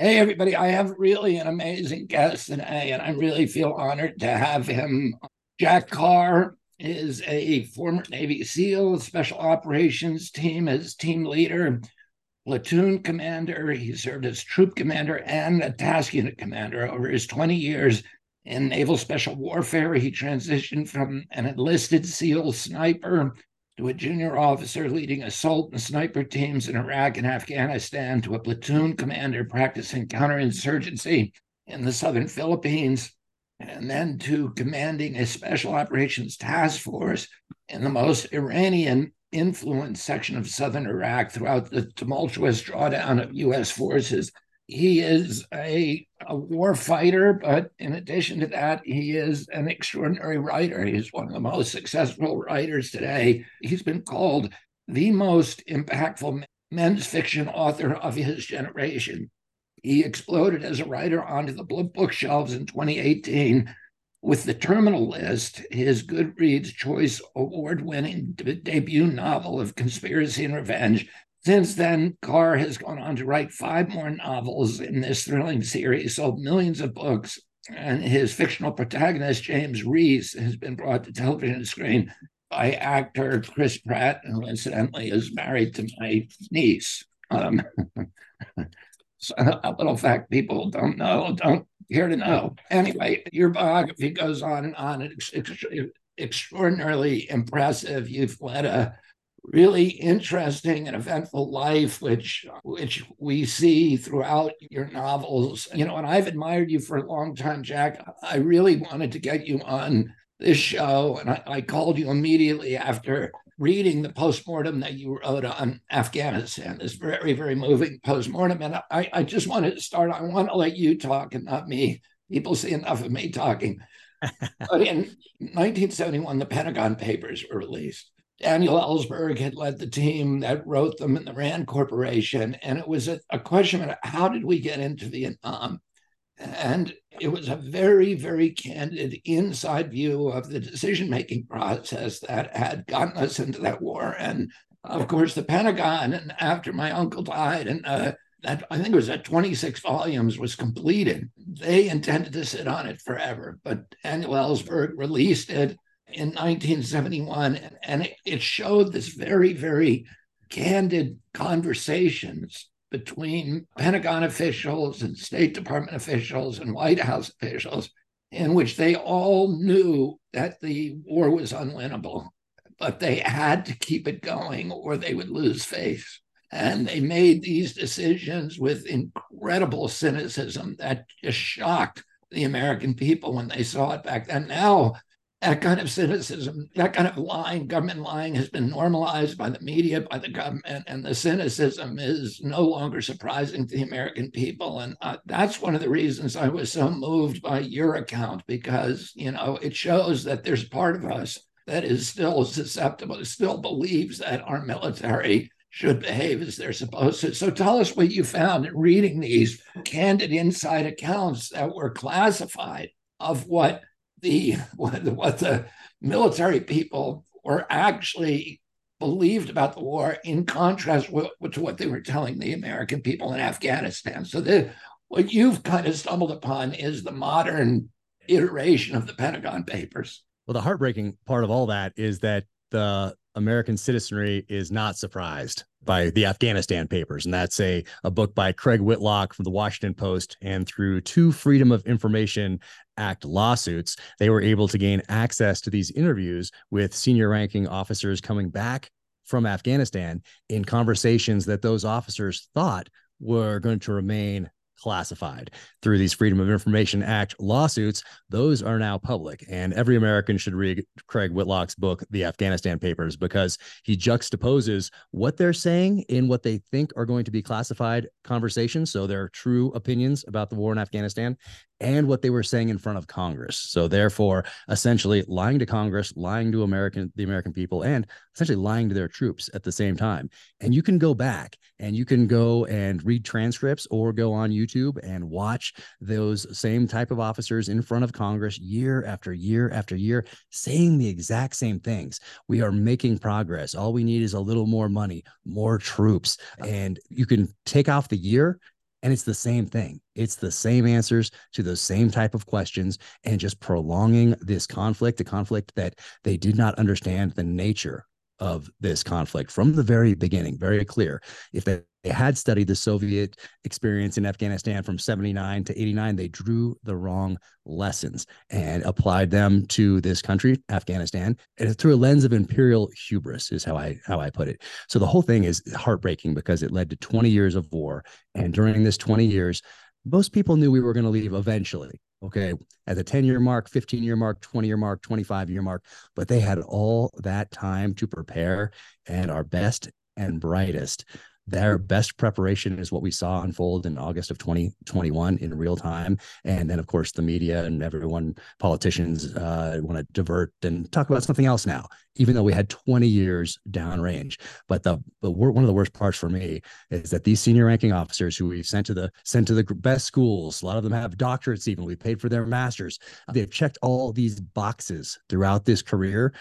Hey, everybody. I have really an amazing guest today, and I really feel honored to have him. Jack Carr is a former Navy SEAL, Special Operations Team as team leader, platoon commander. He served as troop commander and a task unit commander over his 20 years in naval special warfare. He transitioned from an enlisted SEAL sniper to a junior officer leading assault and sniper teams in Iraq and Afghanistan, to a platoon commander practicing counterinsurgency in the southern Philippines, and then to commanding a special operations task force in the most Iranian influenced section of southern Iraq throughout the tumultuous drawdown of U.S. forces he is a, a war fighter, but in addition to that, he is an extraordinary writer. He's one of the most successful writers today. He's been called the most impactful men's fiction author of his generation. He exploded as a writer onto the bookshelves in 2018 with The Terminal List, his Goodreads Choice Award winning debut novel of conspiracy and revenge, since then, Carr has gone on to write five more novels in this thrilling series, sold millions of books, and his fictional protagonist, James Reese, has been brought to television screen by actor Chris Pratt, who incidentally is married to my niece. Um, so a little fact people don't know, don't care to know. Anyway, your biography goes on and on. It's extraordinarily impressive. You've led a really interesting and eventful life, which which we see throughout your novels. You know, and I've admired you for a long time, Jack. I really wanted to get you on this show, and I, I called you immediately after reading the postmortem that you wrote on Afghanistan. This very, very moving postmortem, and I, I just wanted to start. I want to let you talk and not me. People see enough of me talking. but in 1971, the Pentagon Papers were released Daniel Ellsberg had led the team that wrote them in the Rand Corporation. And it was a, a question of how did we get into Vietnam? And it was a very, very candid inside view of the decision making process that had gotten us into that war. And of course, the Pentagon, and after my uncle died, and uh, that I think it was at 26 volumes was completed. They intended to sit on it forever, but Daniel Ellsberg released it in 1971, and it showed this very, very candid conversations between Pentagon officials and State Department officials and White House officials, in which they all knew that the war was unwinnable, but they had to keep it going or they would lose face. And they made these decisions with incredible cynicism that just shocked the American people when they saw it back then. Now, that kind of cynicism, that kind of lying, government lying has been normalized by the media, by the government, and the cynicism is no longer surprising to the American people. And uh, that's one of the reasons I was so moved by your account because, you know, it shows that there's part of us that is still susceptible, still believes that our military should behave as they're supposed to. So tell us what you found in reading these candid inside accounts that were classified of what the what, the military people were actually believed about the war in contrast with, to what they were telling the American people in Afghanistan. So the, what you've kind of stumbled upon is the modern iteration of the Pentagon Papers. Well, the heartbreaking part of all that is that the American citizenry is not surprised by the Afghanistan Papers. And that's a, a book by Craig Whitlock from the Washington Post. And through two Freedom of Information Act lawsuits, they were able to gain access to these interviews with senior ranking officers coming back from Afghanistan in conversations that those officers thought were going to remain classified through these Freedom of Information Act lawsuits. Those are now public. And every American should read Craig Whitlock's book, The Afghanistan Papers, because he juxtaposes what they're saying in what they think are going to be classified conversations. So their true opinions about the war in Afghanistan and what they were saying in front of Congress. So therefore, essentially lying to Congress, lying to American the American people, and essentially lying to their troops at the same time. And you can go back and you can go and read transcripts or go on YouTube and watch those same type of officers in front of Congress year after year after year saying the exact same things. We are making progress. All we need is a little more money, more troops. And you can take off the year and it's the same thing. It's the same answers to those same type of questions and just prolonging this conflict a conflict that they did not understand the nature of this conflict from the very beginning, very clear. If they, they had studied the Soviet experience in Afghanistan from 79 to 89, they drew the wrong lessons and applied them to this country, Afghanistan, and through a lens of imperial hubris is how I how I put it. So the whole thing is heartbreaking because it led to 20 years of war. And during this 20 years, most people knew we were going to leave eventually okay at the 10 year mark 15 year mark 20 year mark 25 year mark but they had all that time to prepare and our best and brightest their best preparation is what we saw unfold in August of 2021 in real time. And then, of course, the media and everyone, politicians, uh, want to divert and talk about something else now, even though we had 20 years downrange. But the, the one of the worst parts for me is that these senior ranking officers who we've sent to the sent to the best schools, a lot of them have doctorates, even we paid for their masters. They've checked all these boxes throughout this career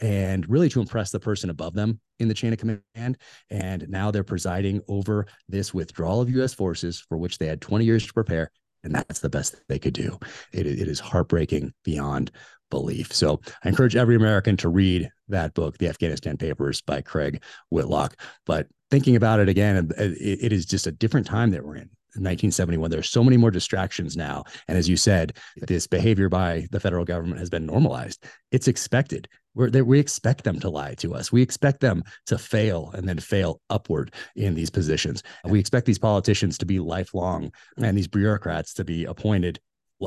and really to impress the person above them in the chain of command. And now they're presiding over this withdrawal of U.S. forces for which they had 20 years to prepare. And that's the best they could do. It, it is heartbreaking beyond belief. So I encourage every American to read that book, The Afghanistan Papers by Craig Whitlock. But thinking about it again, it, it is just a different time that we're in. 1971 there's so many more distractions now and as you said this behavior by the federal government has been normalized it's expected they, we expect them to lie to us. We expect them to fail and then fail upward in these positions. We expect these politicians to be lifelong and these bureaucrats to be appointed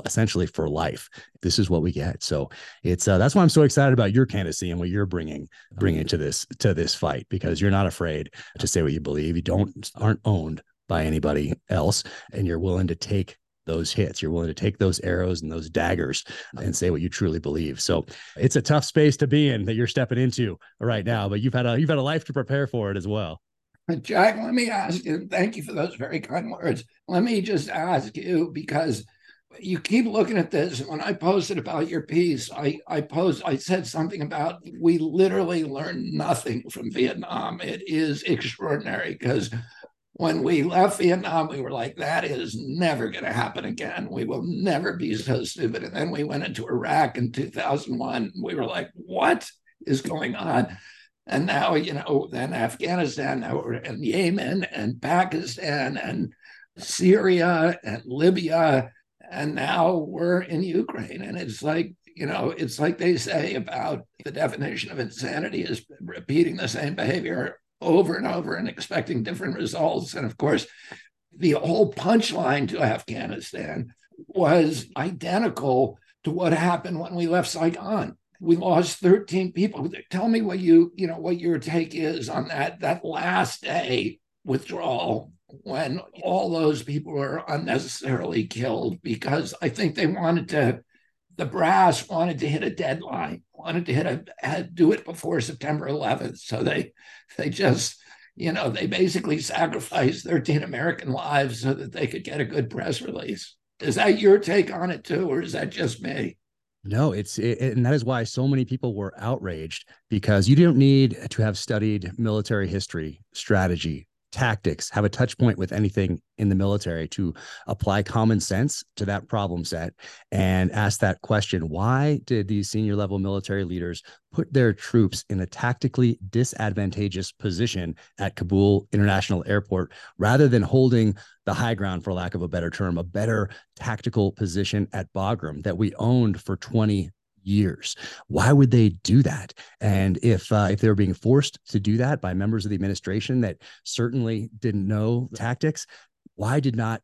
essentially for life. This is what we get. So it's uh, that's why I'm so excited about your candidacy and what you're bringing bringing to this to this fight because you're not afraid to say what you believe. You don't aren't owned by anybody else, and you're willing to take those hits. You're willing to take those arrows and those daggers and say what you truly believe. So it's a tough space to be in that you're stepping into right now, but you've had a you've had a life to prepare for it as well. Uh, Jack, let me ask you, thank you for those very kind words. Let me just ask you because you keep looking at this. When I posted about your piece, I, I posed, I said something about we literally learned nothing from Vietnam. It is extraordinary because when we left Vietnam, we were like, that is never going to happen again. We will never be so stupid. And then we went into Iraq in 2001. We were like, what is going on? And now, you know, then Afghanistan, now we're in Yemen and Pakistan and Syria and Libya. And now we're in Ukraine. And it's like, you know, it's like they say about the definition of insanity is repeating the same behavior over and over and expecting different results. And of course, the whole punchline to Afghanistan was identical to what happened when we left Saigon. We lost 13 people. Tell me what you, you know, what your take is on that that last day withdrawal when all those people were unnecessarily killed because I think they wanted to the brass wanted to hit a deadline, wanted to hit a do it before September 11th. So they they just you know they basically sacrificed 13 American lives so that they could get a good press release. Is that your take on it too, or is that just me? No, it's it, and that is why so many people were outraged because you don't need to have studied military history, strategy, tactics, have a touch point with anything in the military to apply common sense to that problem set and ask that question why did these senior level military leaders put their troops in a tactically disadvantageous position at Kabul International Airport rather than holding the high ground for lack of a better term a better tactical position at Bagram that we owned for 20 years. Why would they do that? And if uh, if they were being forced to do that by members of the administration that certainly didn't know tactics, why did not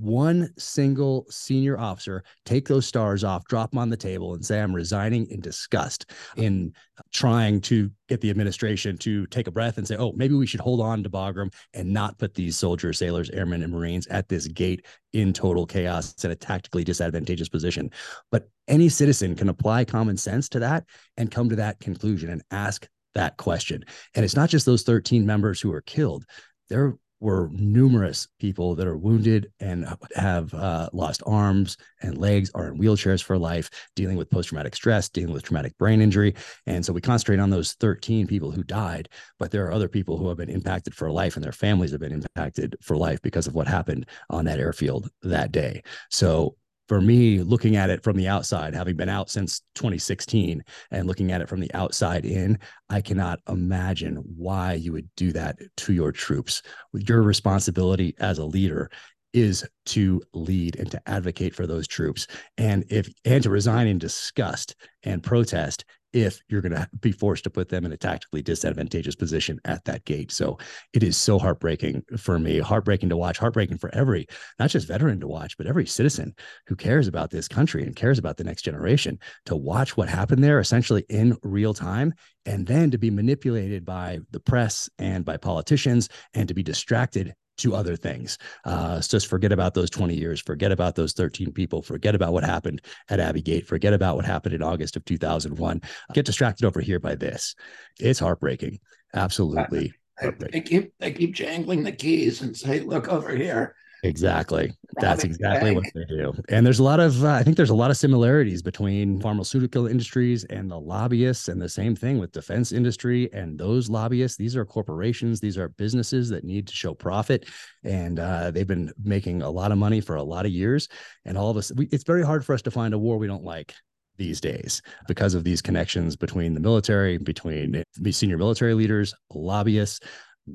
one single senior officer take those stars off, drop them on the table, and say, I'm resigning in disgust in trying to get the administration to take a breath and say, oh, maybe we should hold on to Bagram and not put these soldiers, sailors, airmen, and Marines at this gate in total chaos in a tactically disadvantageous position. But any citizen can apply common sense to that and come to that conclusion and ask that question. And it's not just those 13 members who are killed. There were numerous people that are wounded and have uh, lost arms and legs, are in wheelchairs for life, dealing with post traumatic stress, dealing with traumatic brain injury. And so we concentrate on those 13 people who died, but there are other people who have been impacted for life and their families have been impacted for life because of what happened on that airfield that day. So for me, looking at it from the outside, having been out since 2016 and looking at it from the outside in, I cannot imagine why you would do that to your troops. Your responsibility as a leader is to lead and to advocate for those troops and if and to resign in disgust and protest if you're going to be forced to put them in a tactically disadvantageous position at that gate. So it is so heartbreaking for me, heartbreaking to watch, heartbreaking for every, not just veteran to watch, but every citizen who cares about this country and cares about the next generation to watch what happened there essentially in real time and then to be manipulated by the press and by politicians and to be distracted to other things. Uh, just forget about those 20 years, forget about those 13 people, forget about what happened at Abbey Gate, forget about what happened in August of 2001. Get distracted over here by this. It's heartbreaking. Absolutely. Heartbreaking. They keep they keep jangling the keys and say, "Look over here." Exactly. That's exactly what they do. And there's a lot of, uh, I think there's a lot of similarities between pharmaceutical industries and the lobbyists, and the same thing with defense industry and those lobbyists. These are corporations, these are businesses that need to show profit, and uh, they've been making a lot of money for a lot of years. And all of us, we, it's very hard for us to find a war we don't like these days because of these connections between the military, between the senior military leaders, lobbyists,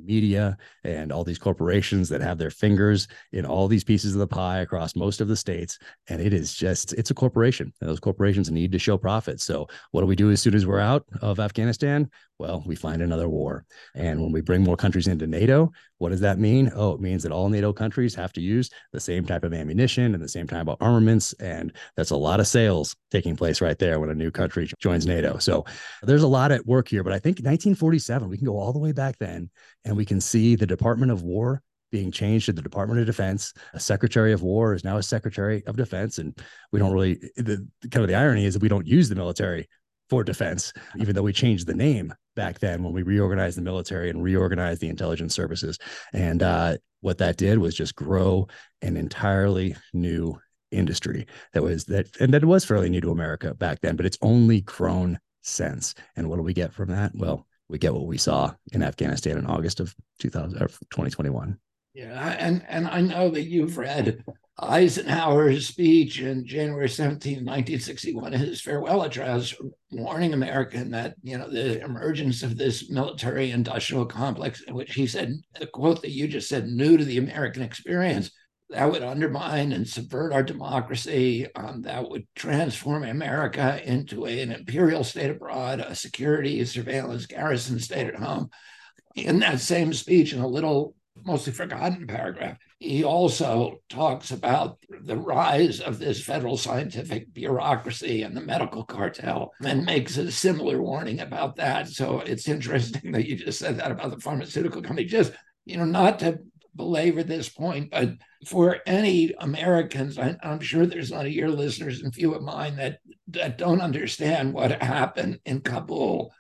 media and all these corporations that have their fingers in all these pieces of the pie across most of the states. And it is just it's a corporation. And those corporations need to show profits so what do we do as soon as we're out of afghanistan well, we find another war. And when we bring more countries into NATO, what does that mean? Oh, it means that all NATO countries have to use the same type of ammunition and the same type of armaments. And that's a lot of sales taking place right there when a new country joins NATO. So there's a lot at work here. But I think 1947, we can go all the way back then and we can see the Department of War being changed to the Department of Defense. A Secretary of War is now a Secretary of Defense. And we don't really, the kind of the irony is that we don't use the military for defense, even though we changed the name back then when we reorganized the military and reorganized the intelligence services. And uh, what that did was just grow an entirely new industry that was that, and that was fairly new to America back then, but it's only grown since. And what do we get from that? Well, we get what we saw in Afghanistan in August of 2000 or 2021. Yeah, and and I know that you've read Eisenhower's speech in January 17, 1961, his farewell address, warning America that, you know, the emergence of this military industrial complex, which he said, the quote that you just said, new to the American experience, that would undermine and subvert our democracy. Um, that would transform America into a, an imperial state abroad, a security, surveillance, garrison state at home. In that same speech, in a little mostly forgotten paragraph, he also talks about the rise of this federal scientific bureaucracy and the medical cartel and makes a similar warning about that. So it's interesting that you just said that about the pharmaceutical company. Just, you know, not to belabor this point, but for any Americans, I, am sure there's none of your listeners and few of mine that, that don't understand what happened in Kabul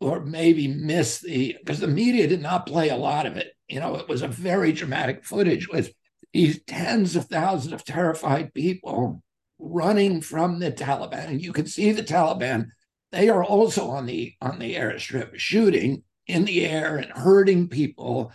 or maybe miss the, because the media did not play a lot of it you know, it was a very dramatic footage with these tens of thousands of terrified people running from the Taliban. And you can see the Taliban, they are also on the on the airstrip shooting in the air and hurting people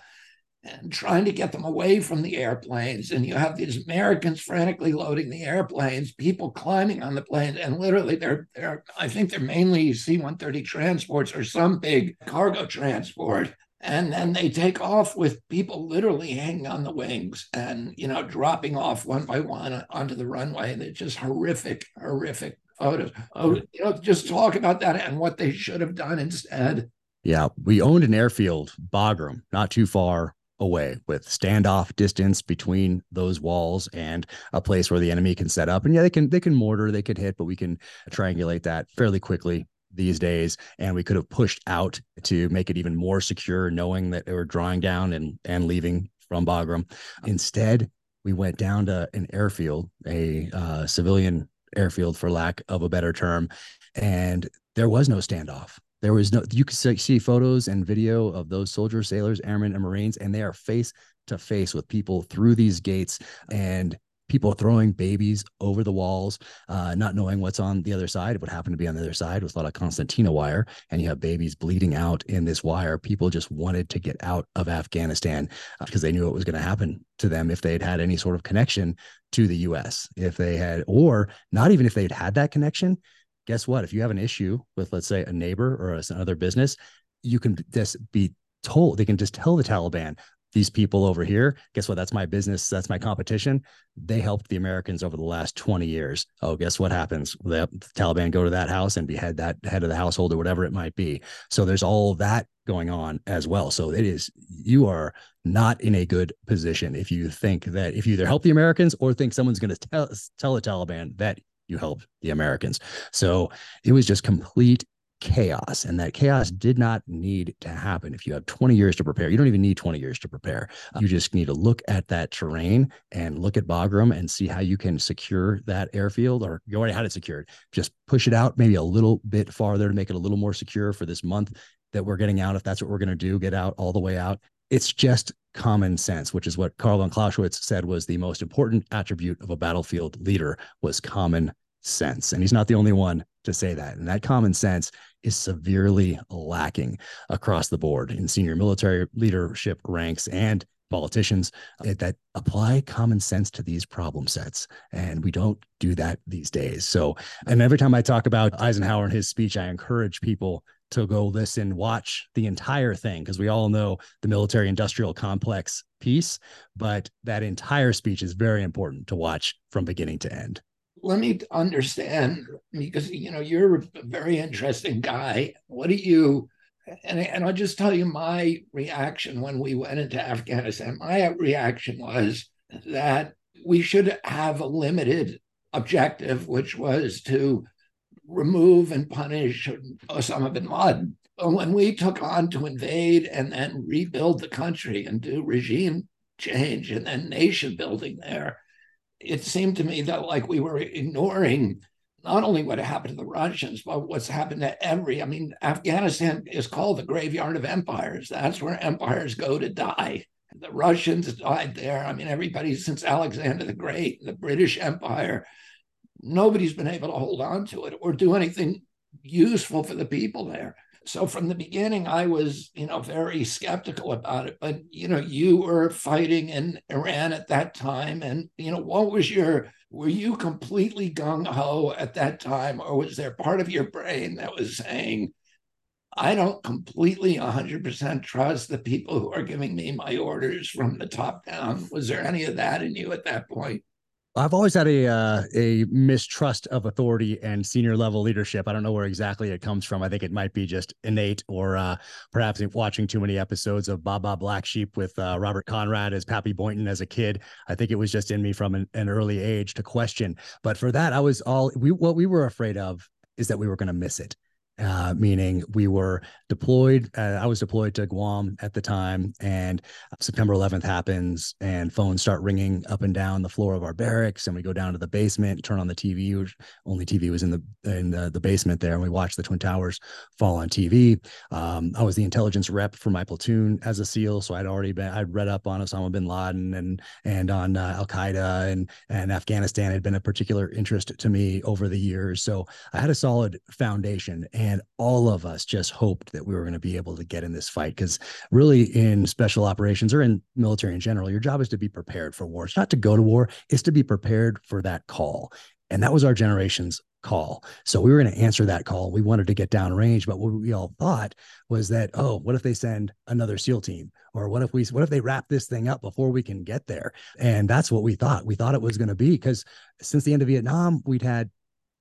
and trying to get them away from the airplanes. And you have these Americans frantically loading the airplanes, people climbing on the planes, and literally they're they're I think they're mainly C-130 transports or some big cargo transport and then they take off with people literally hanging on the wings and you know dropping off one by one onto the runway. They're just horrific horrific photos. Oh you know just talk about that and what they should have done instead. Yeah we owned an airfield bagram not too far away with standoff distance between those walls and a place where the enemy can set up. And yeah they can they can mortar they can hit but we can triangulate that fairly quickly these days and we could have pushed out to make it even more secure knowing that they were drawing down and and leaving from bagram instead we went down to an airfield a uh, civilian airfield for lack of a better term and there was no standoff There was no, you could see photos and video of those soldiers, sailors, airmen, and Marines, and they are face to face with people through these gates. And people throwing babies over the walls, uh, not knowing what's on the other side. What happened to be on the other side was a lot of concertina wire, and you have babies bleeding out in this wire. People just wanted to get out of Afghanistan because uh, they knew what was going to happen to them if they had had any sort of connection to the U.S. If they had, or not even if they'd had that connection. Guess what? If you have an issue with, let's say, a neighbor or another business, you can just be told they can just tell the Taliban, these people over here guess what? That's my business. That's my competition. They helped the americans over the last 20 years. Oh guess what happens? The taliban go to that house and behead that head of the household or whatever it might be. So there's all that going on as well. So it is you are not in a good position if you think that if you either help the americans or think someone's going to tell tell the taliban that you helped the americans. So it was just complete chaos and that chaos did not need to happen. If you have 20 years to prepare you don't even need 20 years to prepare. You just need to look at that terrain and look at bagram and see how you can secure that airfield or you already had it secured. Just push it out maybe a little bit farther to make it a little more secure for this month that we're getting out if that's what we're going to do get out all the way out. It's just common sense which is what karl von clausewitz said was the most important attribute of a battlefield leader was common sense and he's not the only one to say that and that common sense is severely lacking across the board in senior military leadership ranks and politicians eh, that apply common sense to these problem sets. And we don't do that these days. So, and every time I talk about Eisenhower and his speech, I encourage people to go listen, watch the entire thing, because we all know the military industrial complex piece, but that entire speech is very important to watch from beginning to end let me understand because you know you're a very interesting guy. What do you and, and I'll just tell you my reaction when we went into Afghanistan. My reaction was that we should have a limited objective, which was to remove and punish Osama bin Laden. But when we took on to invade and then rebuild the country and do regime change and then nation building there, it seemed to me that like we were ignoring not only what happened to the Russians, but what's happened to every. I mean, Afghanistan is called the graveyard of empires. That's where empires go to die. The Russians died there. I mean, everybody since Alexander the Great, the British Empire, nobody's been able to hold on to it or do anything useful for the people there. So from the beginning, I was, you know, very skeptical about it. But you know, you were fighting in Iran at that time, and you know, what was your? Were you completely gung ho at that time, or was there part of your brain that was saying, I don't completely 100% trust the people who are giving me my orders from the top down. Was there any of that in you at that point? I've always had a uh, a mistrust of authority and senior level leadership. I don't know where exactly it comes from. I think it might be just innate, or uh, perhaps watching too many episodes of Baa Black Sheep with uh, Robert Conrad as Pappy Boyington as a kid. I think it was just in me from an, an early age to question. But for that, I was all we what we were afraid of is that we were going to miss it uh, meaning we were deployed. Uh, I was deployed to Guam at the time, and September 11th happens, and phones start ringing up and down the floor of our barracks, and we go down to the basement, turn on the TV. Which only TV was in the in the, the basement there, and we watch the Twin Towers fall on TV. Um, I was the intelligence rep for my platoon as a SEAL, so I'd already been I'd read up on Osama bin Laden and and on uh, Al Qaeda and and Afghanistan had been a particular interest to me over the years. So I had a solid foundation and and all of us just hoped that we were going to be able to get in this fight because really in special operations or in military in general your job is to be prepared for war. It's not to go to war it's to be prepared for that call. And that was our generation's call. So we were going to answer that call. We wanted to get down range but what we all thought was that oh what if they send another seal team? Or what if we what if they wrap this thing up before we can get there? And that's what we thought. We thought it was going to be because since the end of vietnam we'd had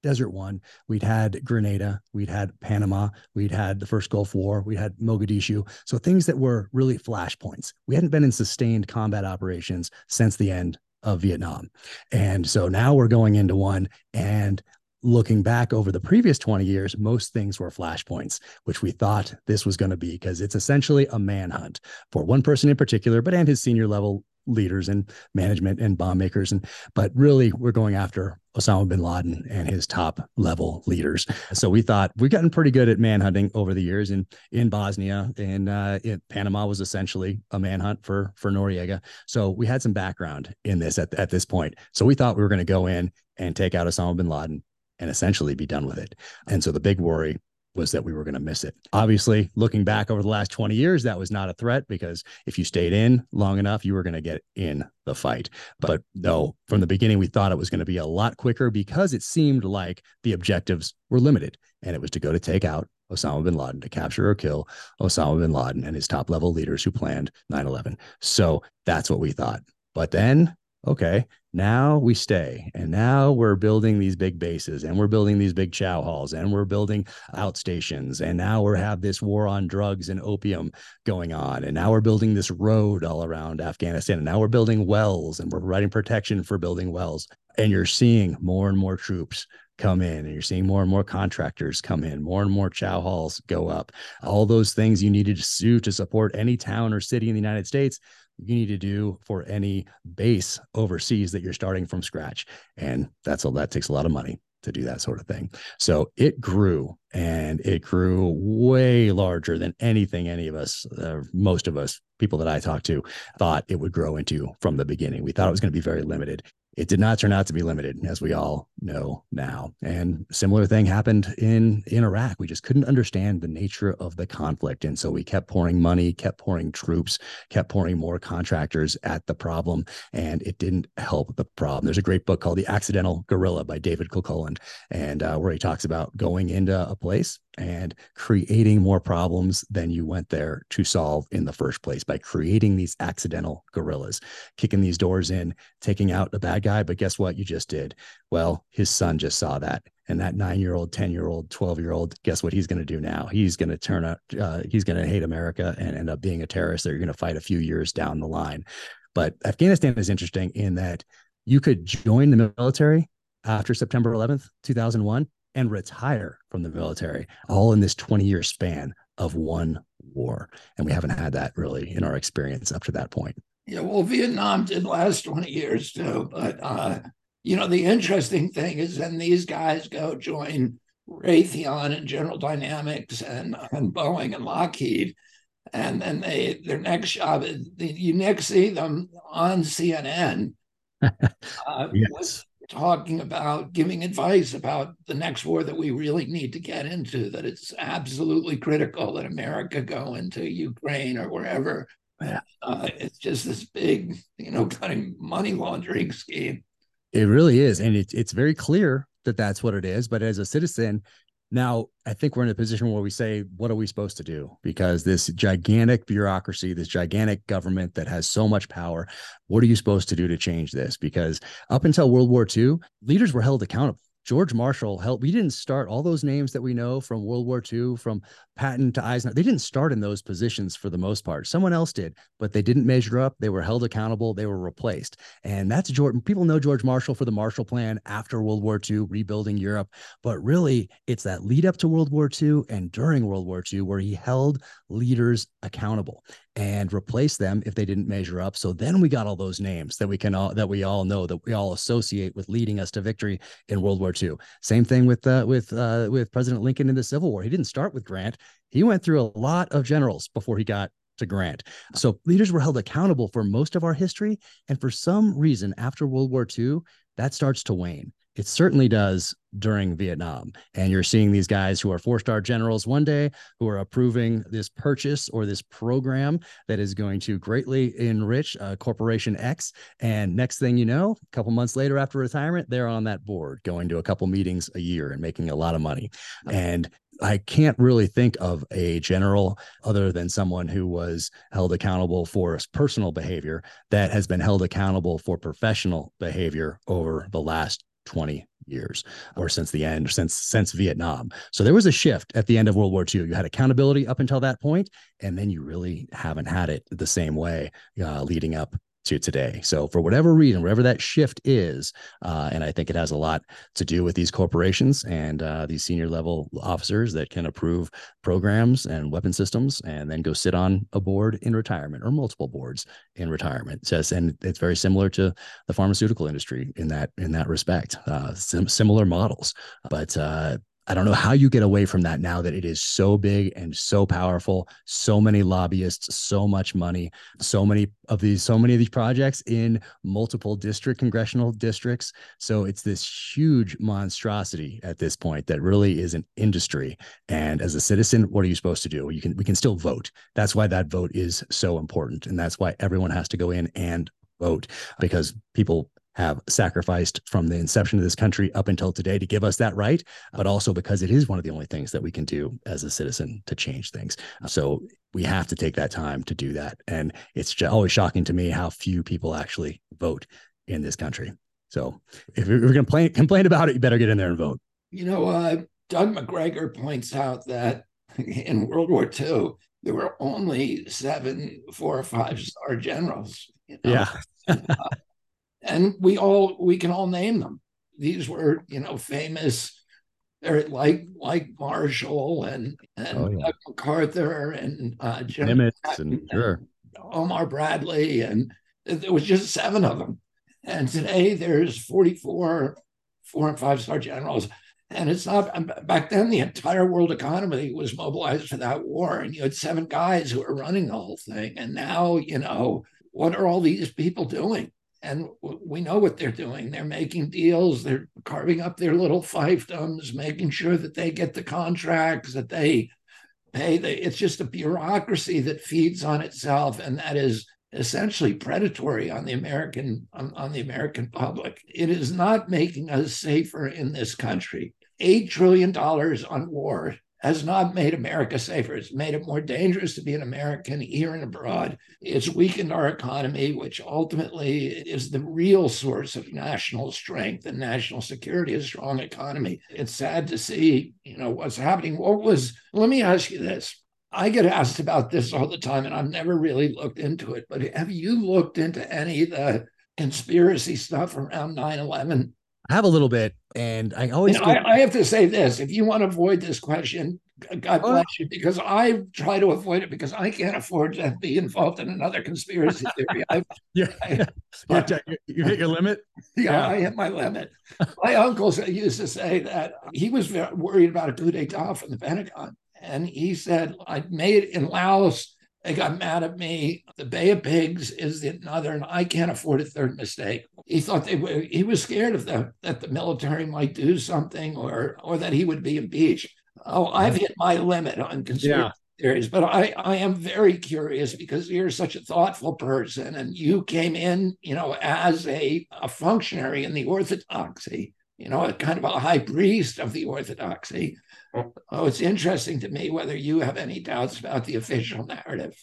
Desert One, we'd had Grenada, we'd had Panama, we'd had the first Gulf War, we had Mogadishu. So things that were really flashpoints. We hadn't been in sustained combat operations since the end of Vietnam. And so now we're going into one and looking back over the previous 20 years, most things were flashpoints, which we thought this was going to be because it's essentially a manhunt for one person in particular, but and his senior level leaders and management and bomb makers and but really we're going after Osama bin Laden and his top level leaders. So we thought we've gotten pretty good at manhunting over the years. In in Bosnia and uh, in Panama was essentially a manhunt for for Noriega. So we had some background in this at at this point. So we thought we were going to go in and take out Osama bin Laden and essentially be done with it. And so the big worry was that we were going to miss it. Obviously, looking back over the last 20 years, that was not a threat because if you stayed in long enough, you were going to get in the fight. But no, from the beginning, we thought it was going to be a lot quicker because it seemed like the objectives were limited and it was to go to take out Osama bin Laden, to capture or kill Osama bin Laden and his top level leaders who planned 9 11. So that's what we thought. But then okay, now we stay and now we're building these big bases and we're building these big chow halls and we're building outstations and now we have this war on drugs and opium going on and now we're building this road all around Afghanistan and now we're building wells and we're providing protection for building wells. And you're seeing more and more troops come in and you're seeing more and more contractors come in more and more chow halls go up. All those things you needed to do to support any town or city in the united states you need to do for any base overseas that you're starting from scratch. And that's all that takes a lot of money to do that sort of thing. So it grew and it grew way larger than anything any of us, uh, most of us, people that I talked to, thought it would grow into from the beginning. We thought it was going to be very limited it did not turn out to be limited, as we all know now. And similar thing happened in in Iraq. We just couldn't understand the nature of the conflict, and so we kept pouring money, kept pouring troops, kept pouring more contractors at the problem, and it didn't help the problem. There's a great book called The Accidental Guerrilla by David Kilcullen, and uh, where he talks about going into a place and creating more problems than you went there to solve in the first place by creating these accidental guerrillas, kicking these doors in, taking out a guy. But guess what? You just did. Well, his son just saw that. And that nine year old, 10 year old, 12 year old, guess what he's going to do now? He's going to turn up, uh, he's going to hate America and end up being a terrorist that you're going to fight a few years down the line. But Afghanistan is interesting in that you could join the military after September 11th, 2001, and retire from the military, all in this 20 year span of one war. And we haven't had that really in our experience up to that point. Yeah, well, Vietnam did last 20 years too. But, uh, you know, the interesting thing is then these guys go join Raytheon and General Dynamics and, and Boeing and Lockheed. And then they their next job you next see them on CNN uh, yes talking about giving advice about the next war that we really need to get into, that it's absolutely critical that America go into Ukraine or wherever. Uh, it's just this big, you know, kind of money laundering scheme. It really is. And it, it's very clear that that's what it is. But as a citizen, now, I think we're in a position where we say, what are we supposed to do? Because this gigantic bureaucracy, this gigantic government that has so much power, what are you supposed to do to change this? Because up until World War II, leaders were held accountable. George Marshall helped. We didn't start all those names that we know from World War II, from Patton to Eisenhower. They didn't start in those positions for the most part. Someone else did, but they didn't measure up. They were held accountable. They were replaced. And that's George. People know George Marshall for the Marshall Plan after World War II, rebuilding Europe. But really, it's that lead up to World War II and during World War II where he held leaders accountable and replace them if they didn't measure up. So then we got all those names that we can all that we all know that we all associate with leading us to victory in World War II. Same thing with uh, with uh, with President Lincoln in the Civil War. He didn't start with Grant. He went through a lot of generals before he got to Grant. So leaders were held accountable for most of our history, and for some reason after World War II, that starts to wane. It certainly does during Vietnam. And you're seeing these guys who are four star generals one day who are approving this purchase or this program that is going to greatly enrich uh, Corporation X. And next thing you know, a couple months later after retirement, they're on that board going to a couple meetings a year and making a lot of money. And I can't really think of a general other than someone who was held accountable for personal behavior that has been held accountable for professional behavior over the last 20 years or since the end since since Vietnam. So there was a shift at the end of World War II. You had accountability up until that point and then you really haven't had it the same way uh, leading up to today. So for whatever reason, whatever that shift is, uh, and I think it has a lot to do with these corporations and uh, these senior level officers that can approve programs and weapon systems, and then go sit on a board in retirement or multiple boards in retirement. Says, and it's very similar to the pharmaceutical industry in that in that respect. Uh, sim- similar models, but uh, I don't know how you get away from that now that it is so big and so powerful, so many lobbyists, so much money, so many of these, so many of these projects in multiple district congressional districts. So it's this huge monstrosity at this point that really is an industry. And as a citizen, what are you supposed to do? You can we can still vote. That's why that vote is so important. And that's why everyone has to go in and vote because people have sacrificed from the inception of this country up until today to give us that right, but also because it is one of the only things that we can do as a citizen to change things. So we have to take that time to do that. And it's always shocking to me how few people actually vote in this country. So if you're going to complain, complain about it, you better get in there and vote. You know, uh, Doug Macgregor points out that in World War II, there were only seven four or five star generals. You know? Yeah. uh, and we all we can all name them. These were you know famous. They're like like Marshall and and oh, yeah. MacArthur and uh, Nimitz and, sure. Omar Bradley and there was just seven of them. And today there's 44 four and five star generals. And it's not um, back then, the entire world economy was mobilized for that war. And you had seven guys who were running the whole thing. And now, you know, what are all these people doing? And we know what they're doing. They're making deals. They're carving up their little fiefdoms, making sure that they get the contracts, that they pay. The, it's just a bureaucracy that feeds on itself, and that is essentially predatory on the American on, on the American public. It is not making us safer in this country. Eight trillion dollars on war has not made America safer. It's made it more dangerous to be an American here and abroad. It's weakened our economy, which ultimately is the real source of national strength and national security, a strong economy. It's sad to see, you know, what's happening. What was, let me ask you this. I get asked about this all the time, and I've never really looked into it. But have you looked into any of the conspiracy stuff around 9 11? I have a little bit, and I always. Know, I, I, have to say this: if you want to avoid this question, God bless you, because I try to avoid it because I can't afford to be involved in another conspiracy theory. I, yeah, I, you hit your limit. Yeah, yeah, I hit my limit. my uncle used to say that he was worried about a coup d'état from the Pentagon, and he said, "I made it in Laos." They got mad at me. The Bay of Pigs is another, and I can't afford a third mistake. He thought they were, he was scared of the that the military might do something or or that he would be impeached. Oh, I've hit my limit on conspiracy yeah. theories, but I, I am very curious because you're such a thoughtful person and you came in, you know, as a, a functionary in the orthodoxy, you know, a kind of a high priest of the orthodoxy. Oh, it's interesting to me whether you have any doubts about the official narrative.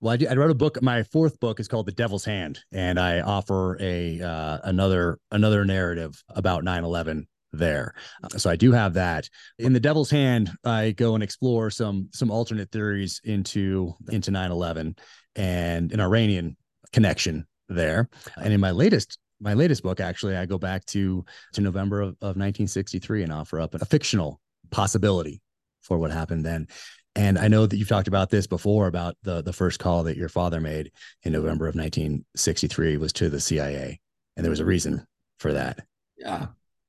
Well, I, I, wrote a book. My fourth book is called The Devil's Hand, and I offer a uh, another another narrative about 9/11 there. Uh, so I do have that. In The Devil's Hand, I go and explore some some alternate theories into into 9/11 and an Iranian connection there. And in my latest my latest book, actually, I go back to to November of, of 1963 and offer up a fictional possibility for what happened then. And I know that you've talked about this before about the the first call that your father made in November of 1963 was to the CIA, and there was a reason for that. Yeah,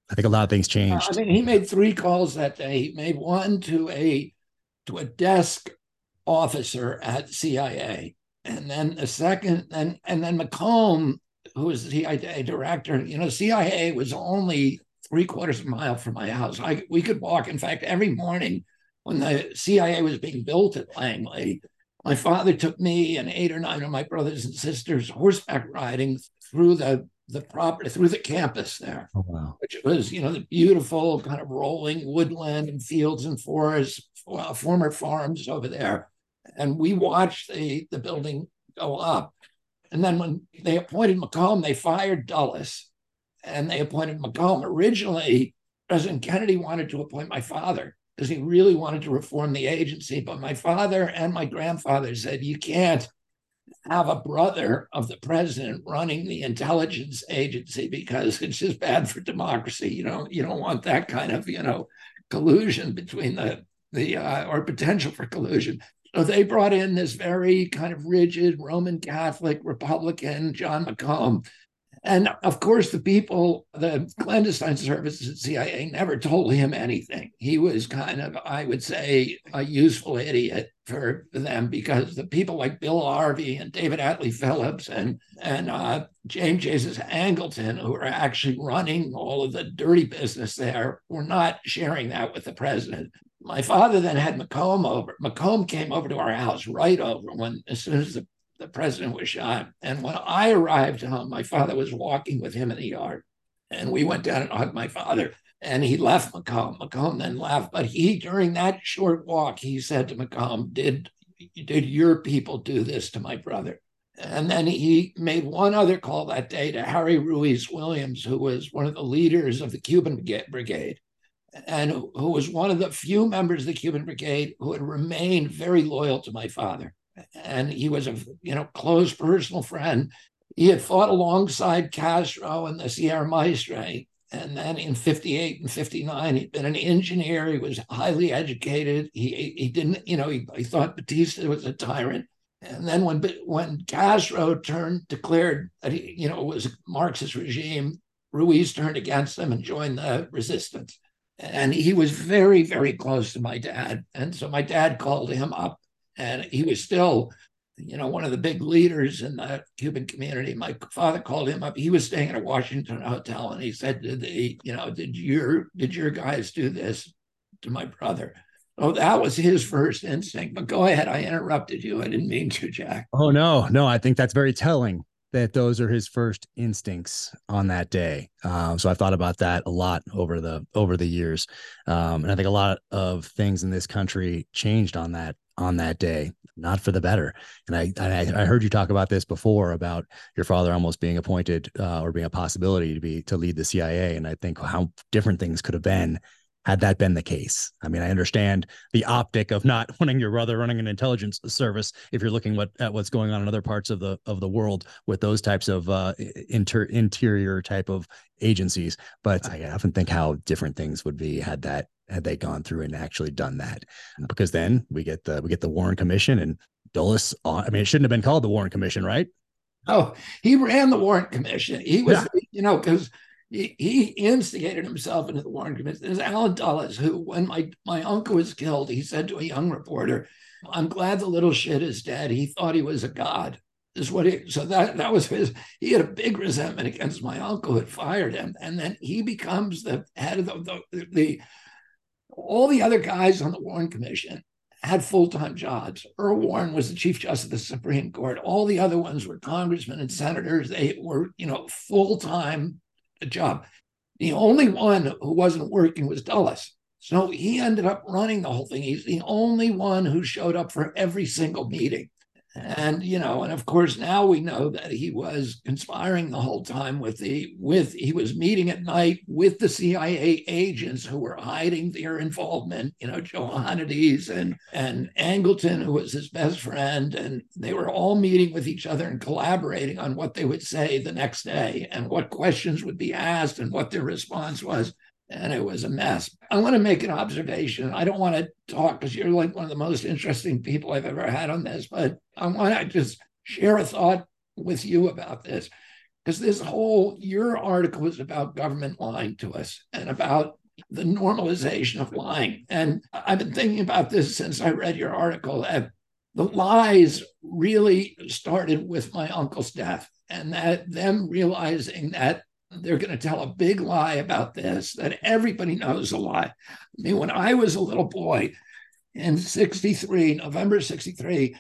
I think a lot of things uh, changed. I mean, he made three calls that day. He made one to a to a desk officer at CIA, and then the second, and and then McCone, who was the CIA director. You know, CIA was only three quarters of a mile from my house. I we could walk. In fact, every morning when the CIA was being built at Langley, my father took me and eight or nine of my brothers and sisters horseback riding through the the property through the campus there, oh, wow. which was you know the beautiful kind of rolling woodland and fields and forests, uh, former farms over there, and we watched the the building go up. And then when they appointed McCone, they fired Dulles and they appointed McCone. Originally, President Kennedy wanted to appoint my father because he really wanted to reform the agency. But my father and my grandfather said, you can't have a brother of the president running the intelligence agency because it's just bad for democracy. You know, you don't want that kind of you know collusion between the the uh, or potential for collusion. So they brought in this very kind of rigid Roman Catholic Republican John McCone and of course, the people, the clandestine services at CIA never told him anything. He was kind of, I would say, a useful idiot for them because the people like Bill Harvey and David Atlee Phillips and and uh, James Jesus Angleton, who were actually running all of the dirty business there, were not sharing that with the president. My father then had McCone over. McCone came over to our house right over when, as soon as the the president was shot. And when I arrived home, my father was walking with him in the yard. And we went down and hugged my father. And he left McCone. McCone then left. But he, during that short walk, he said to McCone, Did, did your people do this to my brother? And then he made one other call that day to Harry Ruiz Williams, who was one of the leaders of the Cuban Brigade and who was one of the few members of the Cuban Brigade who had remained very loyal to my father and he was a you know close personal friend. He had fought alongside Castro in the Sierra Maestre. And then in 58 and 59, he'd been an engineer. He was highly educated. He, he didn't, you know, he, he thought Batista was a tyrant. And then when when Castro turned, declared that he, you know, it was Marxist regime, Ruiz turned against them and joined the resistance. And he was very, very close to my dad. And so my dad called him up and he was still you know one of the big leaders in the cuban community. My father called him up. He was staying at a washington hotel and he said did the you know did your did your guys do this to my brother? Oh that was his first instinct. But go ahead i interrupted you. I didn't mean to jack. Oh no no i think that's very telling that those are his first instincts on that day. Um, so I've thought about that a lot over the over the years, um, and I think a lot of things in this country changed on that on that day, not for the better. And I, I, I heard you talk about this before about your father almost being appointed uh, or being a possibility to be to lead the CIA. And I think how different things could have been had that been the case. I mean, I understand the optic of not wanting your brother running an intelligence service if you're looking what at what's going on in other parts of the of the world with those types of uh, inter, interior type of agencies. But I often think how different things would be had that had they gone through and actually done that because then we get the we get the warren commission and dulles uh, i mean it shouldn't have been called the warren commission right oh he ran the warren commission he was yeah. you know because he, instigated himself into the warren commission there's allen dulles who when my my uncle was killed he said to a young reporter i'm glad the little shit is dead he thought he was a god is what he so that that was his he had a big resentment against my uncle who had fired him and then he becomes the head of the, the, the all the other guys on the Warren Commission had full-time jobs. Earl Warren was the Chief Justice of the Supreme Court. All the other ones were congressmen and senators. They were, you know, full-time job. The only one who wasn't working was Dulles. So he ended up running the whole thing. He's the only one who showed up for every single meeting. And you know, and of course now we know that he was conspiring the whole time with the with he was meeting at night with the CIA agents who were hiding their involvement, you know, Joannides and and Angleton, who was his best friend, and they were all meeting with each other and collaborating on what they would say the next day and what questions would be asked and what their response was and it was a mess. I want to make an observation. I don't want to talk because you're like one of the most interesting people I've ever had on this, but I want to just share a thought with you about this. Because this whole, your article was about government lying to us and about the normalization of lying. And I've been thinking about this since I read your article. That the lies really started with my uncle's death, and that them realizing that they're going to tell a big lie about this that everybody knows a lie. I mean, when I was a little boy in 63, November 63,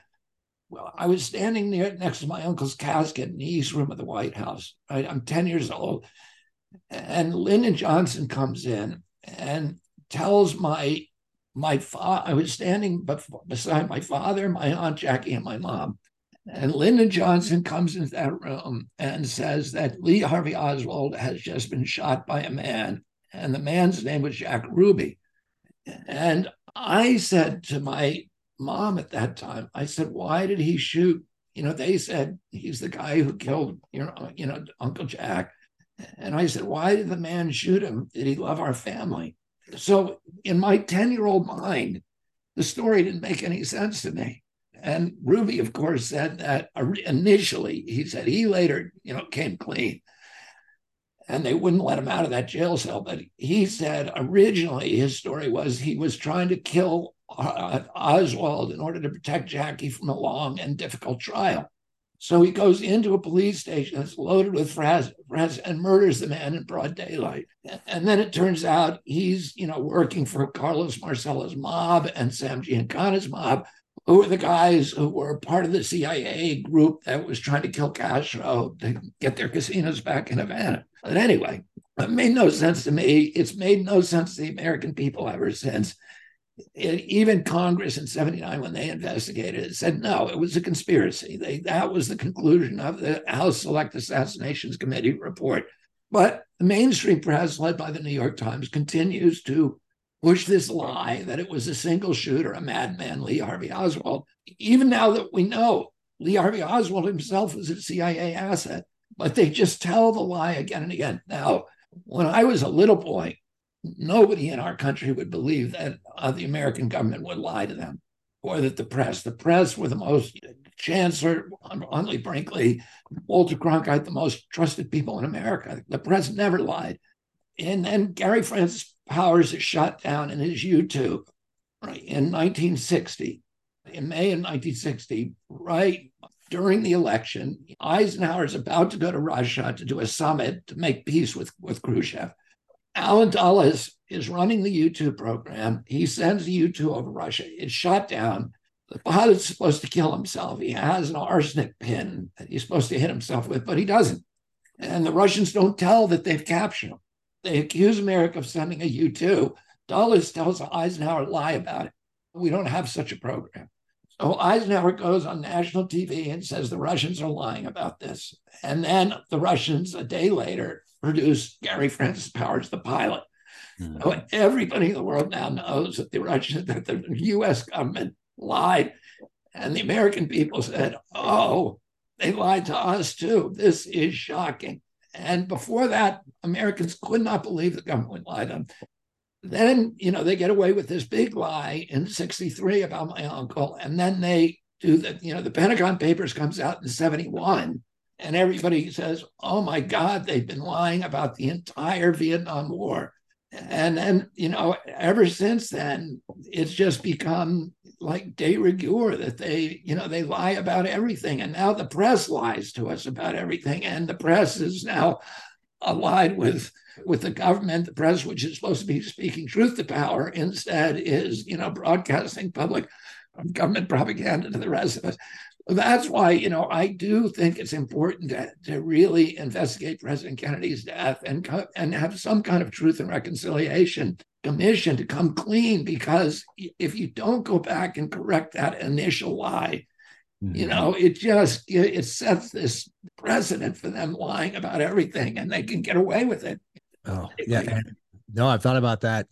well, I was standing near next to my uncle's casket in the East Room of the White House. Right, I'm 10 years old, and Lyndon Johnson comes in and tells my my father. I was standing beside my father, my aunt Jackie, and my mom, and Lyndon Johnson comes into that room and says that Lee Harvey Oswald has just been shot by a man, and the man's name was Jack Ruby. And I said to my mom at that time, I said, Why did he shoot, you know, they said he's the guy who killed, you know, you know, Uncle Jack. And I said, why did the man shoot him? Did he love our family? So in my 10 year old mind, the story didn't make any sense to me. And Ruby, of course, said that initially, he said he later, you know, came clean and they wouldn't let him out of that jail cell. But he said originally his story was he was trying to kill uh, Oswald in order to protect Jackie from a long and difficult trial. So he goes into a police station that's loaded with friends and murders the man in broad daylight. And then it turns out he's, you know, working for Carlos Marcello's mob and Sam Giancana's mob, who were the guys who were part of the CIA group that was trying to kill Castro to get their casinos back in Havana. But anyway, it made no sense to me. It's made no sense to the American people ever since. It, even Congress in 79, when they investigated it, said no, it was a conspiracy. They, that was the conclusion of the House Select Assassinations Committee report. But the mainstream press, led by the New York Times, continues to push this lie that it was a single shooter, a madman, Lee Harvey Oswald. Even now that we know Lee Harvey Oswald himself was a CIA asset, but they just tell the lie again and again. Now, when I was a little boy, nobody in our country would believe that uh, the American government would lie to them or that the press, the press were the most, Chancellor Huntley Brinkley, Walter Cronkite, the most trusted people in America. The press never lied. And then Gary Francis Powers is shot down in his U 2 right, in 1960. In May of 1960, right during the election, Eisenhower is about to go to Russia to do a summit to make peace with, with Khrushchev. Allen Dulles is running the U 2 program. He sends the U 2 over Russia. It's shot down. The pilot's supposed to kill himself. He has an arsenic pin that he's supposed to hit himself with, but he doesn't. And the Russians don't tell that they've captured him. They accuse America of sending a U 2. Dulles tells Eisenhower lie about it. We don't have such a program. So Eisenhower goes on national TV and says the Russians are lying about this. And then the Russians, a day later, produce Gary Francis Powers, the pilot. Mm-hmm. So everybody in the world now knows that the Russians, that the US government lied. And the American people said, oh, they lied to us too. This is shocking. And before that, Americans could not believe the government lied them. Then, you know, they get away with this big lie in 63 about my uncle. And then they do the, you know, the Pentagon Papers comes out in 71. And everybody says, oh my God, they've been lying about the entire Vietnam War. And then, you know, ever since then, it's just become like de rigueur that they, you know, they lie about everything. And now the press lies to us about everything. And the press is now allied with with the government, the press, which is supposed to be speaking truth to power, instead is, you know, broadcasting public government propaganda to the rest of us. That's why, you know, I do think it's important to, to really investigate President Kennedy's death and, and have some kind of truth and reconciliation commission to come clean. Because if you don't go back and correct that initial lie, Mm-hmm. You know, it just it sets this precedent for them lying about everything, and they can get away with it. Oh yeah, no, I've thought about that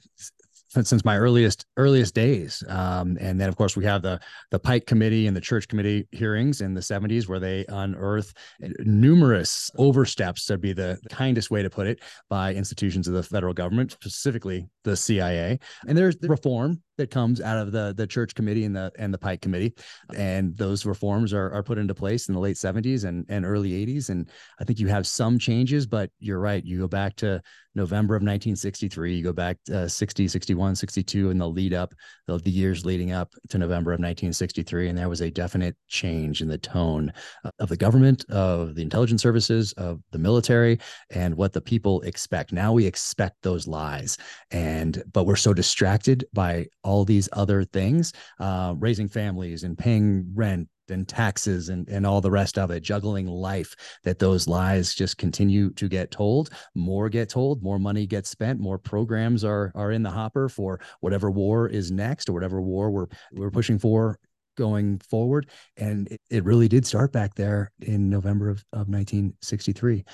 since my earliest earliest days. Um, and then of course we have the the Pike Committee and the Church Committee hearings in the 70s where they unearth numerous oversteps That'd be the kindest way to put it by institutions of the federal government, specifically the CIA. And there's the reform that comes out of the the church committee and the and the Pike committee, and those reforms are are put into place in the late 70s and and early 80s. And I think you have some changes, but you're right. You go back to November of 1963, you go back uh, 60, 61, 62, and the lead up, the, the years leading up to November of 1963, and there was a definite change in the tone of the government, of the intelligence services, of the military, and what the people expect. Now we expect those lies, and but we're so distracted by all these other things, uh, raising families and paying rent and taxes and, and all the rest of it, juggling life, that those lies just continue to get told. More get told, more money gets spent, more programs are are in the hopper for whatever war is next or whatever war we're we're pushing for going forward. And it, it, really did start back there in November of, of 1963.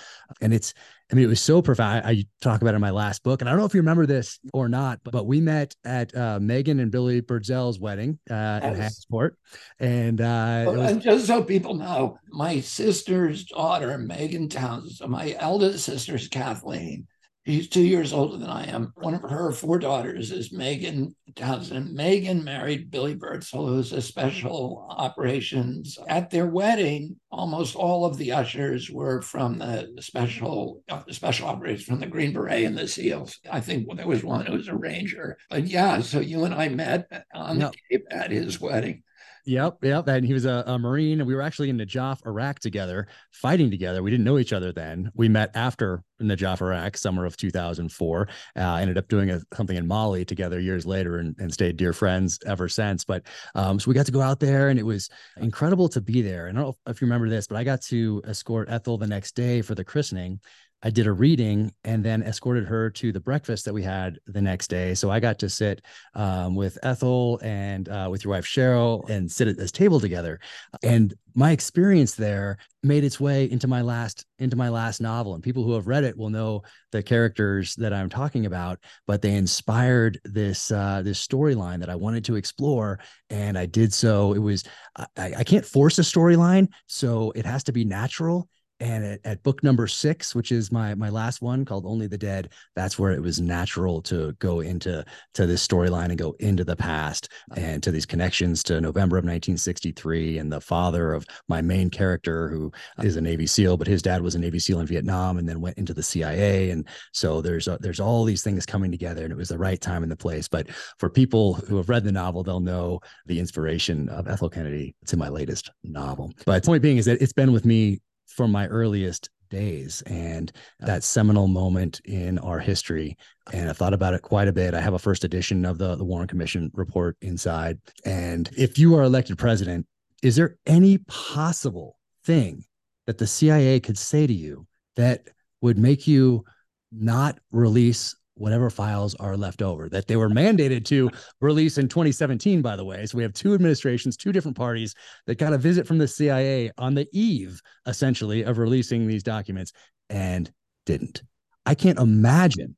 And it's, I mean, it was so profound. I, I, talk about it in my last book. And I don't know if you remember this or not, but, but we met at uh, Megan and Billy Birdzell's wedding uh, in Hyannis Port. And, uh, was- and just so people know, my sister's daughter, Megan Townsend, my eldest sister is Kathleen. She's two years older than I am. One of her four daughters is Megan Townsend. Megan married Billy Birdzell, who's a special operations. At their wedding, almost all of the ushers were from the special uh, special operations from the Green Beret and the SEALs. I think there was one who was a ranger. But yeah, so you and I met on yep. the Cape at his wedding. Yep, yep. And he was a, a Marine, and we were actually in Najaf, Iraq together, fighting together. We didn't know each other then. We met after Najaf, Iraq, summer of 2004. Uh, ended up doing a, something in Mali together years later, and, and stayed dear friends ever since. But um, so we got to go out there, and it was incredible to be there. And I don't know if you remember this, but I got to escort Ethel the next day for the christening. I did a reading and then escorted her to the breakfast that we had the next day. So I got to sit um, with Ethel and uh, with your wife Cheryl and sit at this table together. And my experience there made its way into my last into my last novel. And people who have read it will know the characters that I'm talking about. But they inspired this uh, this storyline that I wanted to explore, and I did so. It was I, I can't force a storyline, so it has to be natural and at, at, book number six which is my my last one called only the dead that's where it was natural to go into to this storyline and go into the past and to these connections to november of 1963 and the father of my main character who is a navy seal but his dad was a navy seal in vietnam and then went into the cia and so there's a, there's all these things coming together and it was the right time and the place. But for people who have read the novel they'll know the inspiration of ethel kennedy to my latest novel. But the point being is that it's been with me from my earliest days and that seminal moment in our history. And I've thought about it quite a bit. I have a first edition of the, the Warren Commission report inside. And if you are elected president, is there any possible thing that the CIA could say to you that would make you not release whatever files are left over that they were mandated to release in 2017 by the way so we have two administrations two different parties that got a visit from the cia on the eve essentially of releasing these documents and didn't i can't imagine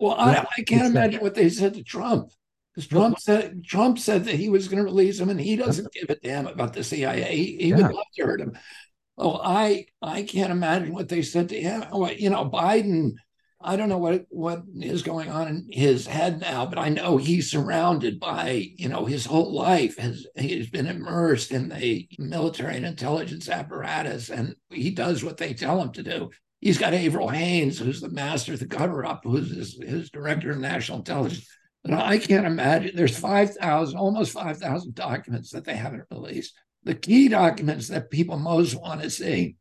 well i, I can't imagine what they said to trump because Trump said Trump said that he was going to release him, and he doesn't give a damn about the CIA. He, he yeah. would love to hurt him. Oh, I I can't imagine what they said to him. You know, Biden I don't know what what is going on in his head now, but I know he's surrounded by, you know, his whole life has he's been immersed in the military and intelligence apparatus, and he does what they tell him to do. He's got Avril Haines, who's the master of the cover-up, who's his, his director of national intelligence. I can't imagine there's 5,000, almost 5,000 documents that they haven't released. The key documents that people most want to see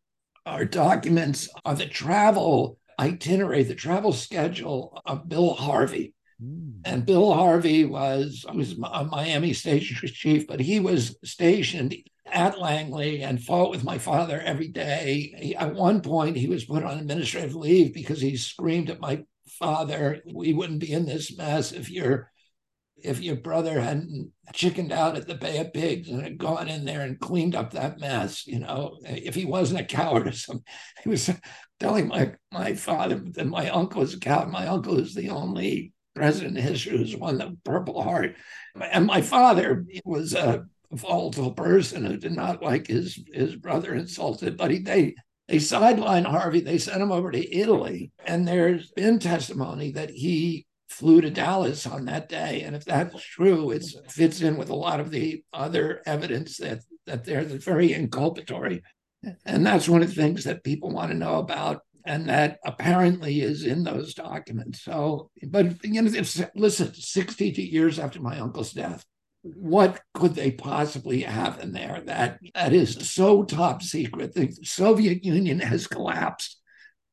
are documents on the travel itinerary, the travel schedule of Bill Harvey. Mm. And Bill Harvey was, was a Miami station chief, but he was stationed at Langley and fought with my father every day. He, at one point, he was put on administrative leave because he screamed at my father, "We wouldn't be in this mess if your if your brother hadn't chickened out at the Bay of Pigs and had gone in there and cleaned up that mess. You know, if he wasn't a coward or something, he was telling my my father that my uncle is a coward. My uncle is the only president in history who's won the Purple Heart, and my father was a volatile person who did not like his his brother insulted. But he they they sidelined Harvey. They sent him over to Italy, and there's been testimony that he flew to Dallas on that day. And if that's true, it fits in with a lot of the other evidence that that they're very inculpatory and that's one of the things that people want to know about and that apparently is in those documents. So, but you know, if, listen, 62 years after my uncle's death, what could they possibly have in there that that is so top secret? The Soviet Union has collapsed.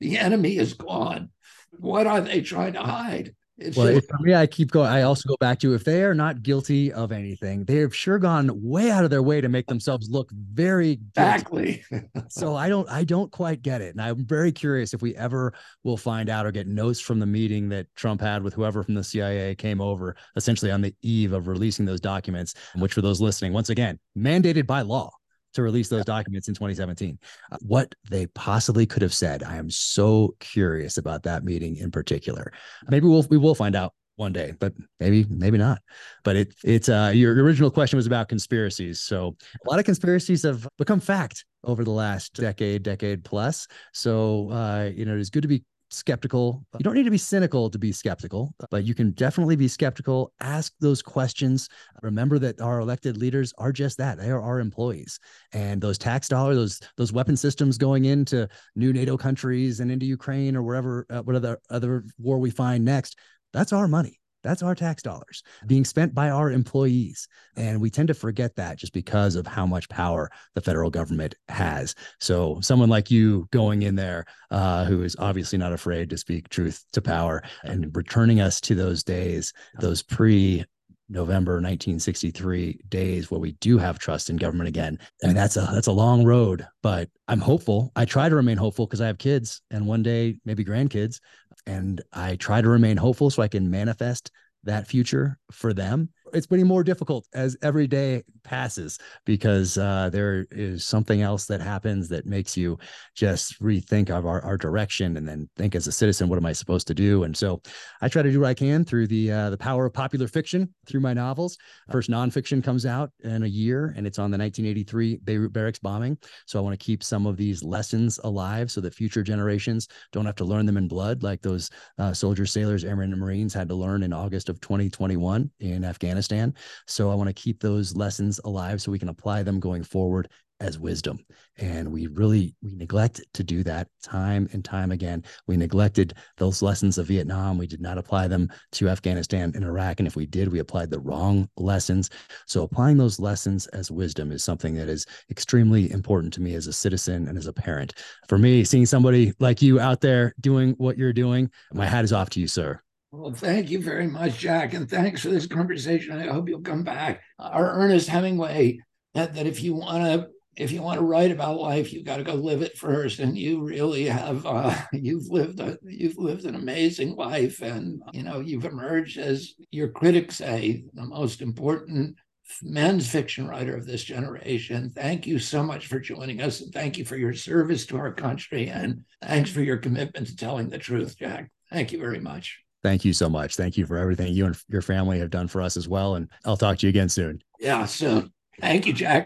The enemy is gone. What are they trying to hide? Well, just, for me, I keep going. I also go back to if they are not guilty of anything, they have sure gone way out of their way to make themselves look very exactly. so I don't, I don't quite get it, and I'm very curious if we ever will find out or get notes from the meeting that Trump had with whoever from the CIA came over, essentially on the eve of releasing those documents. Which, for those listening, once again, mandated by law to release those documents in 2017. Uh, what they possibly could have said, I am so curious about that meeting in particular. Maybe we'll we will find out one day, but maybe maybe not. But it it's uh your original question was about conspiracies. So a lot of conspiracies have become fact over the last decade, decade plus. So uh, you know, it's good to be skeptical. You don't need to be cynical to be skeptical, but you can definitely be skeptical. Ask those questions. Remember that our elected leaders are just that. They are our employees. And those tax dollars, those those weapon systems going into new NATO countries and into Ukraine or wherever uh, whatever other war we find next, that's our money. That's our tax dollars being spent by our employees. And we tend to forget that just because of how much power the federal government has. So, someone like you going in there, uh, who is obviously not afraid to speak truth to power and returning us to those days, those pre November 1963 days where we do have trust in government again. I mean, that's a that's a long road, but I'm hopeful. I try to remain hopeful because I have kids and one day maybe grandkids. And I try to remain hopeful so I can manifest that future for them it's getting more difficult as every day passes because uh, there is something else that happens that makes you just rethink of our, our direction and then think as a citizen what am i supposed to do? And so i try to do what i can through the uh, the power of popular fiction through my novels. First nonfiction comes out in a year and it's on the 1983 beirut barracks bombing. So i want to keep some of these lessons alive so that future generations don't have to learn them in blood like those uh, soldiers sailors airmen and marines had to learn in august of 2021 in afghanistan Afghanistan. So I want to keep those lessons alive so we can apply them going forward as wisdom. And we really we neglect to do that time and time again. We neglected those lessons of Vietnam. We did not apply them to Afghanistan and Iraq. And if we did, we applied the wrong lessons. So applying those lessons as wisdom is something that is extremely important to me as a citizen and as a parent. For me, seeing somebody like you out there doing what you're doing, my hat is off to you, sir. Well, thank you very much, Jack, and thanks for this conversation. I hope you'll come back. Our Ernest Hemingway that, that if you want to if you want to write about life, you've got to go live it first, and you really have. Uh, you've lived a you've lived an amazing life, and you know you've emerged as your critics say the most important men's fiction writer of this generation. Thank you so much for joining us, and thank you for your service to our country, and thanks for your commitment to telling the truth, Jack. Thank you very much. Thank you so much. Thank you for everything you and your family have done for us as well. And I'll talk to you again soon. Yeah, soon. Thank you, Jack.